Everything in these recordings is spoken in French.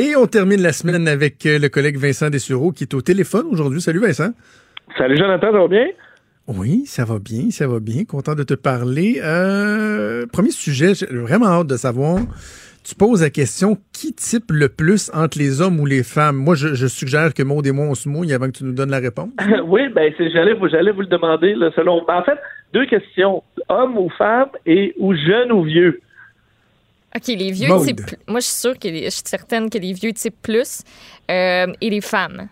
Et on termine la semaine avec euh, le collègue Vincent Dessureau qui est au téléphone aujourd'hui. Salut Vincent. Salut Jonathan, ça va bien? Oui, ça va bien, ça va bien. Content de te parler. Euh, premier sujet, j'ai vraiment hâte de savoir. Tu poses la question qui type le plus entre les hommes ou les femmes? Moi, je, suggère que Maud et moi, on se mouille avant que tu nous donnes la réponse. oui, ben j'allais j'allais vous le demander, selon. Ben, en fait, deux questions. Homme ou femme et ou jeune ou vieux? OK, les vieux typent. Moi, je suis sûre que je suis certaine que les vieux typent plus euh, et les femmes.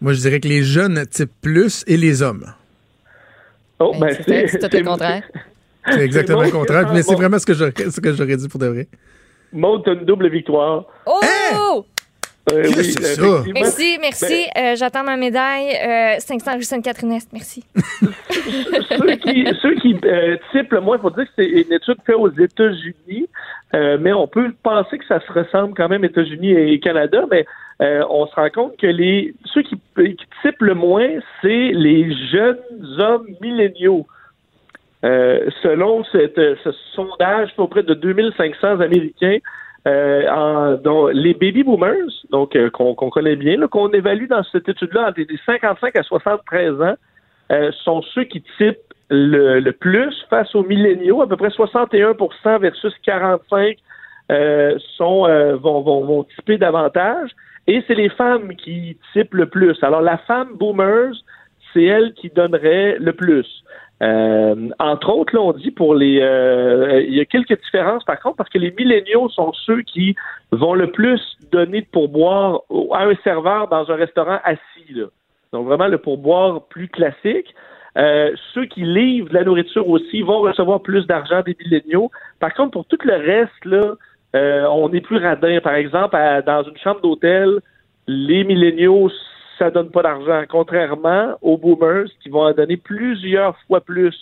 Moi, je dirais que les jeunes typent plus et les hommes. Oh, ben, ben c'est tout le contraire. C'est exactement le contraire, mais c'est vraiment ce que j'aurais dit pour de vrai. Maud, une double victoire. Oh! Hein? Euh, merci, merci. Ben- euh, j'attends ma médaille. Euh, 500 rue Sainte-Catherine Merci. ceux qui, ceux qui euh, typent le moins, il faut dire que c'est une étude faite aux États-Unis, euh, mais on peut penser que ça se ressemble quand même États-Unis et Canada, mais on se rend compte que les ceux qui, qui typent le moins, c'est les jeunes hommes milléniaux. Euh, selon cette, ce sondage auprès de 2500 Américains, euh, en, les baby boomers, donc euh, qu'on connaît bien, qu'on évalue dans cette étude-là entre les 55 à 73 ans, euh, sont ceux qui typent le, le, plus face aux milléniaux, à peu près 61% versus 45 sont vont, vont, vont typer davantage. Et c'est les femmes qui typent le plus. Alors la femme boomers, c'est elle qui donnerait le plus. Euh, entre autres, là, on dit pour les, euh, il y a quelques différences par contre parce que les milléniaux sont ceux qui vont le plus donner de pourboire à un serveur dans un restaurant assis. Là. Donc vraiment le pourboire plus classique. Euh, ceux qui livrent de la nourriture aussi vont recevoir plus d'argent des milléniaux. Par contre, pour tout le reste, là, on est plus radin. Par exemple, dans une chambre d'hôtel, les milléniaux ça donne pas d'argent, contrairement aux boomers qui vont en donner plusieurs fois plus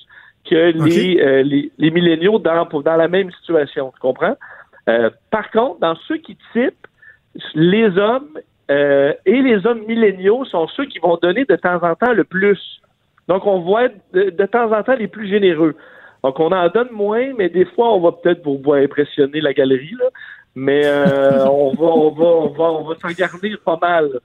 que les, euh, les, les, milléniaux dans, dans la même situation. Tu comprends? Euh, par contre, dans ceux qui typent, les hommes euh, et les hommes milléniaux sont ceux qui vont donner de temps en temps le plus. Donc, on voit de, de temps en temps les plus généreux. Donc, on en donne moins, mais des fois, on va peut-être vous impressionner la galerie, là. Mais on va, on va, on va, on va s'en garder pas mal.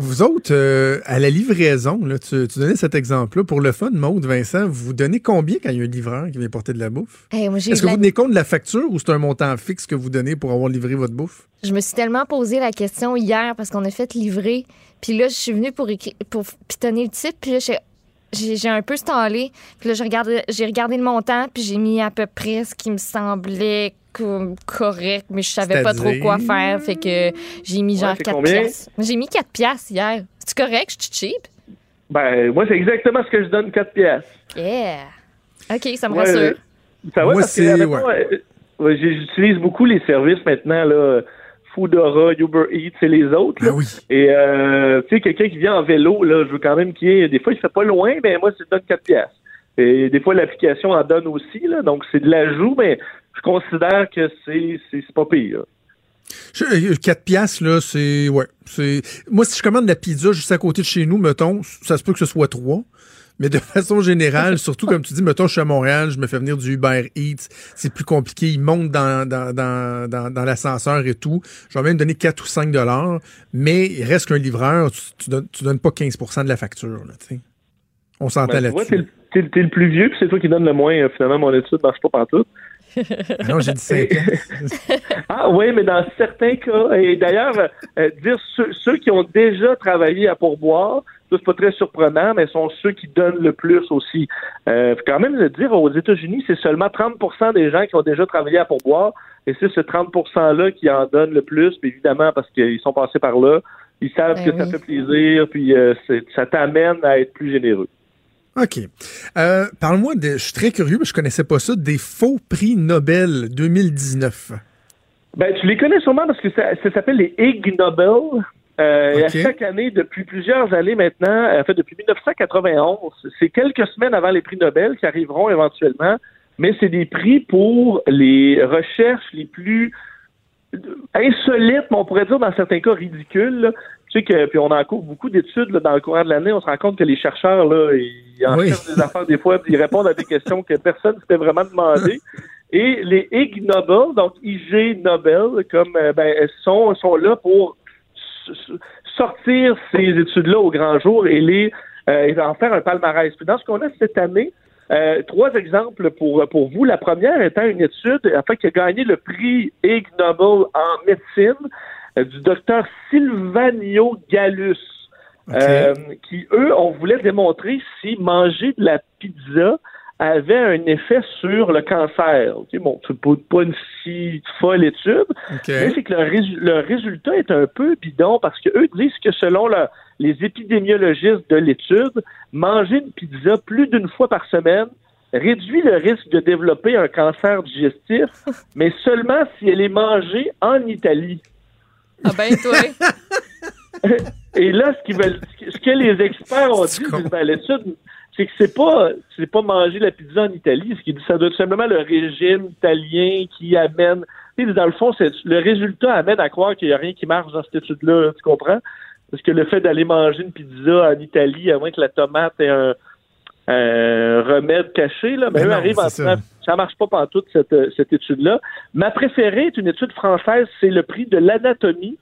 Vous autres, euh, à la livraison, là, tu, donnais cet exemple-là. Pour le fun, Maude, Vincent, vous donnez combien quand il y a un livreur qui vient porter de la bouffe? Est-ce que vous tenez compte de la facture ou c'est un montant fixe que vous donnez pour avoir livré votre bouffe? Je me suis tellement posé la question hier parce qu'on a fait livrer. Puis là, je suis venue pour, pour pitonner le titre. Puis là, j'ai un peu stallé. Puis là, j'ai regardé, regardé le montant. Puis j'ai mis à peu près ce qui me semblait correct, mais je savais pas trop quoi faire. Fait que j'ai mis genre 4 piastres. J'ai mis 4 piastres hier. C'est correct? Je suis cheap? Ben, moi, c'est exactement ce que je donne 4 piastres. Yeah. OK, ça me rassure. Ça va, moi, c'est... J'utilise beaucoup les services maintenant, là. Foodora, Uber Eats et les autres. Oui. Et euh, tu sais, quelqu'un qui vient en vélo, là, je veux quand même qu'il y ait. Des fois, il fait pas loin, mais moi, je donne 4 piastres. Et des fois, l'application en donne aussi, là, donc c'est de l'ajout, mais je considère que c'est, c'est, pas pire? 4 euh, piastres, là, c'est. Ouais. C'est. Moi, si je commande la pizza juste à côté de chez nous, mettons, ça se peut que ce soit 3. Mais de façon générale, surtout comme tu dis, mettons, je suis à Montréal, je me fais venir du Uber Eats, c'est plus compliqué, ils montent dans, dans, dans, dans, l'ascenseur et tout. Je vais même donner 4 ou 5 dollars, mais il reste qu'un livreur, tu, tu, donnes, donnes pas 15% de la facture, là, tu sais. On s'entend ben, là-dessus. T'es, es, le plus vieux, puis c'est toi qui donne le moins, euh, finalement, mon étude marche pas partout. Ah non, j'ai dit 5 ah oui, mais dans certains cas, et d'ailleurs, euh, dire ceux, qui ont déjà travaillé à pourboire, c'est pas très surprenant, mais sont ceux qui donnent le plus aussi. Euh, faut quand même le dire, aux États-Unis, c'est seulement 30% des gens qui ont déjà travaillé à pourboire, et c'est ce 30 %-là qui en donne le plus, puis évidemment, parce qu'ils sont passés par là, ils savent ben que ça fait plaisir, puis euh, ça t'amène à être plus généreux. OK. Euh, Parle-moi de. Je suis très curieux, mais je connaissais pas ça, des faux prix Nobel 2019. Ben, tu les connais sûrement parce que ça, s'appelle les Ig Nobel. Euh, Chaque année, depuis plusieurs années maintenant, en fait depuis 1991, c'est quelques semaines avant les prix Nobel qui arriveront éventuellement, mais c'est des prix pour les recherches les plus insolites, mais on pourrait dire dans certains cas ridicules. Tu sais que, puis on en couvre beaucoup d'études dans le courant de l'année, on se rend compte que les chercheurs, là, ils en des affaires des fois, ils répondent à des questions que personne ne s'était vraiment demandé. Et les Ig Nobel, donc IG Nobel, comme euh, ben, sont, sont là pour sortir ces études-là au grand jour et les euh, en faire un palmarès. Puis dans ce qu'on a cette année, euh, trois exemples pour, pour vous. La première étant une étude fait, qui a gagné le prix Ig Nobel en médecine du docteur Silvanio Gallus, euh, qui, eux, on voulait démontrer si manger de la pizza avait un effet sur le cancer. bon, c'est pas, pas une si folle étude, mais c'est que le, résultat est un peu bidon parce que eux disent que selon les épidémiologistes de l'étude, manger une pizza plus d'une fois par semaine réduit le risque de développer un cancer digestif, mais seulement si elle est mangée en Italie. Ah ben toi. Et là, ce, veulent, ce que les experts ont dit, ben, l'étude c'est que c'est pas c'est pas manger la pizza en Italie, ce qui ça doit être simplement le régime italien qui amène dans le fond, c'est le résultat amène à croire qu'il n'y a rien qui marche dans cette étude-là, tu comprends? Parce que le fait d'aller manger une pizza en Italie, à moins que la tomate ait un, remède caché, là, mais, eux arrivent en ça. ça marche pas pendant cette, cette étude-là. Ma préférée est une étude française, c'est le prix de l'anatomie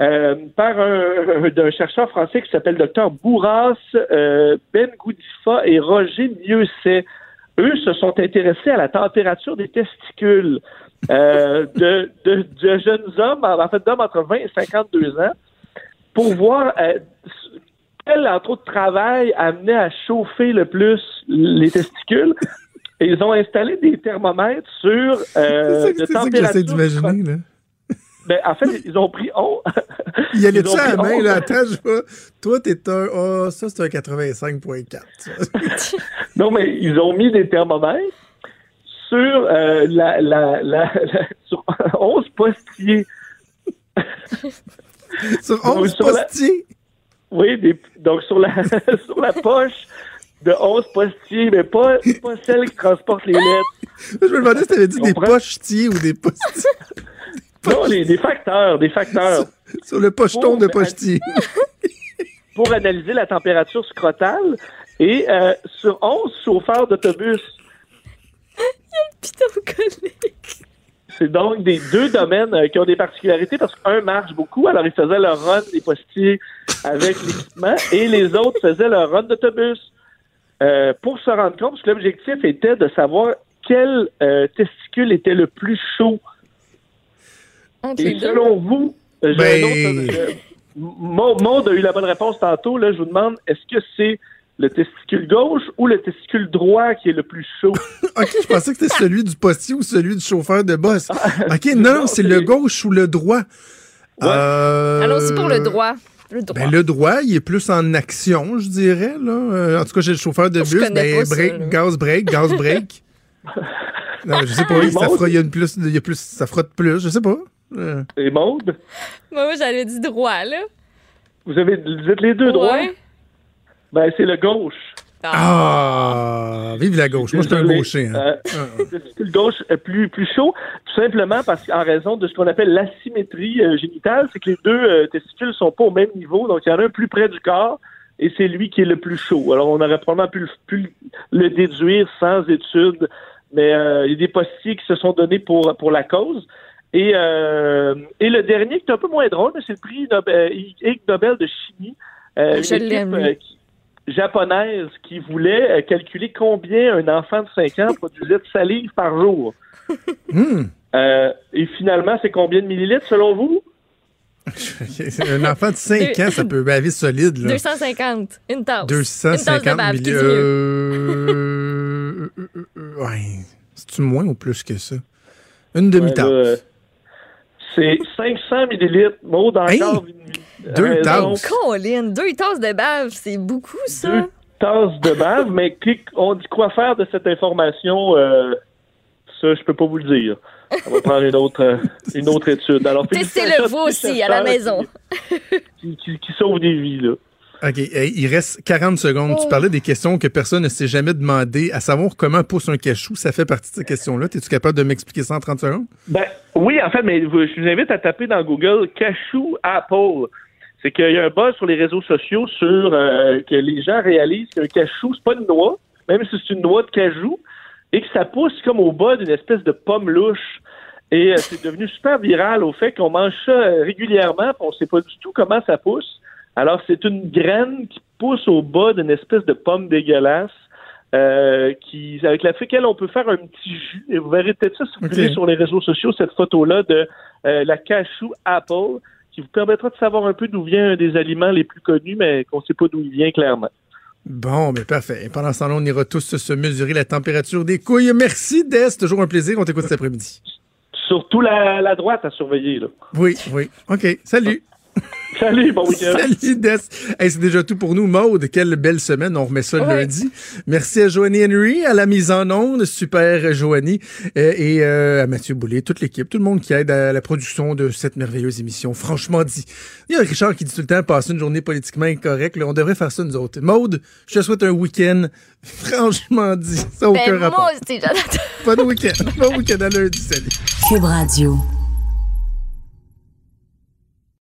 euh, par un, d'un chercheur français qui s'appelle Dr Bourras, euh, Ben Goudifa et Roger Mieuxet. Eux se sont intéressés à la température des testicules euh, de, de, de, jeunes hommes, en fait d'hommes entre 20 et 52 ans, pour voir quel, entre autres, travail amenait à chauffer le plus les testicules. Et ils ont installé des thermomètres sur euh, de température. d'imaginer, là. Ben, en fait, ils ont pris on. Il y a les ça à la main, là. Attends, je vois. Toi, t'es un. Oh, ça, c'est un 85.4. non, mais ils ont mis des thermomètres sur, euh, la, la, la, sur 11 postiers. sur 11 postiers? Oui, des... donc sur la, sur la poche de 11 postiers, mais pas, pas celle qui transporte les lettres. Je me demandais si t'avais dit des pochetiers ou des postiers. Non, les, des facteurs, des facteurs. Sur, le pocheton de pochetier. pour analyser la température scrotale et euh, sur 11 chauffeurs d'autobus. Il y a le piton collé. C'est donc des deux domaines euh, qui ont des particularités parce qu'un marche beaucoup, alors ils faisaient leur run des postiers avec l'équipement et les autres faisaient leur run d'autobus. Euh, pour se rendre compte, parce que l'objectif était de savoir quel testicule était le plus chaud et selon vous, j'ai ben... un autre. Euh, Maud a eu la bonne réponse tantôt. Là, je vous demande, est-ce que c'est le testicule gauche ou le testicule droit qui est le plus chaud? OK, je pensais que c'était celui du postier ou celui du chauffeur de boss. Ah, OK, non, c'est le gauche ou le droit. Euh... Allons-y pour le droit. Le droit. Ben, le droit, il est plus en action, je dirais. Là. Euh, en tout cas, j'ai le chauffeur de bus. Ben, break, gaz break, gaz break. non, je sais pas, ça, frotte, il y a plus, il y a plus, ça frotte plus, je sais pas. Et Maude? Moi, j'avais dit droit, là. Vous, avez, vous êtes les deux droits? Ben, c'est le gauche. Ah, vive la gauche. Moi, je suis un gaucher. Hein. Euh, le gauche est plus, plus chaud, tout simplement parce qu'en raison de ce qu'on appelle l'asymétrie euh, génitale, c'est que les deux euh, testicules sont pas au même niveau, donc il y en a un plus près du corps et c'est lui qui est le plus chaud. Alors, on aurait probablement pu, pu le déduire sans étude, mais il y a des postiers qui se sont donnés pour, pour la cause. Et, euh, et le dernier, qui est un peu moins drôle, c'est le prix Nobel, euh, Nobel de chimie. Euh, une équipe euh, japonaise qui voulait euh, calculer combien un enfant de 5 ans produisait de salive par jour. Hmm. et finalement, c'est combien de millilitres selon vous? un enfant de 5 ans, ça peut baver solide. Là. 250, une tasse. 250 millilitres. Euh... ouais. C'est-tu moins ou plus que ça? Une demi-tasse. C'est 500 millilitres. Maud, encore Deux tasses. Colin, deux tasses de bave, c'est beaucoup, ça. Deux tasses de bave, mais on dit quoi faire de cette information? Euh, ça, je peux pas vous le dire. On va prendre une autre, euh, une autre étude. Alors, Testez-le vous aussi, à la maison. Qui, qui, qui sauve des vies, là. OK. il reste 40 secondes. Tu oh. parlais des questions que personne ne s'est jamais demandé, à savoir comment pousse un cachou. Ça fait partie de ces questions-là. Es-tu capable de m'expliquer ça en 30 secondes? Ben, oui, en fait, mais je vous invite à taper dans Google cachou Apple. C'est qu'il y a un buzz sur les réseaux sociaux sur euh, que les gens réalisent qu'un cachou, c'est pas une noix, même si c'est une noix de cajou, et que ça pousse comme au bas d'une espèce de pomme louche. Et euh, c'est devenu super viral au fait qu'on mange ça euh, régulièrement, on ne sait pas du tout comment ça pousse. Alors, c'est une graine qui pousse au bas d'une espèce de pomme dégueulasse. Euh, qui, avec laquelle on peut faire un petit jus. Et vous verrez peut-être ça si vous okay. sur les réseaux sociaux, cette photo-là de la cashew apple, qui vous permettra de savoir un peu d'où vient un des aliments les plus connus, mais qu'on ne sait pas d'où il vient clairement. Bon, mais parfait. Et pendant ce temps-là, on ira tous se mesurer la température des couilles. Merci, Des. Toujours un plaisir. On t'écoute cet après-midi. Surtout la, la droite à surveiller. Là. Oui, oui. OK. Salut. Salut, bon week-end. Salut, Des. Hey, c'est déjà tout pour nous. Maude, quelle belle semaine. On remet ça le lundi. Merci à Joanie Henry, à la mise en onde. Super, Joanie. Euh, et euh, à Mathieu Boulay, toute l'équipe, tout le monde qui aide à la production de cette merveilleuse émission. Franchement dit. Il y a Richard qui dit tout le temps, passer une journée politiquement incorrecte. Là, on devrait faire ça nous autres. Maude, je te souhaite un week-end. Franchement dit. Ça n'a aucun ben, rapport. Moi aussi, Jonathan. Pas de week-end. Pas de week-end à lundi. Salut. Cube Radio.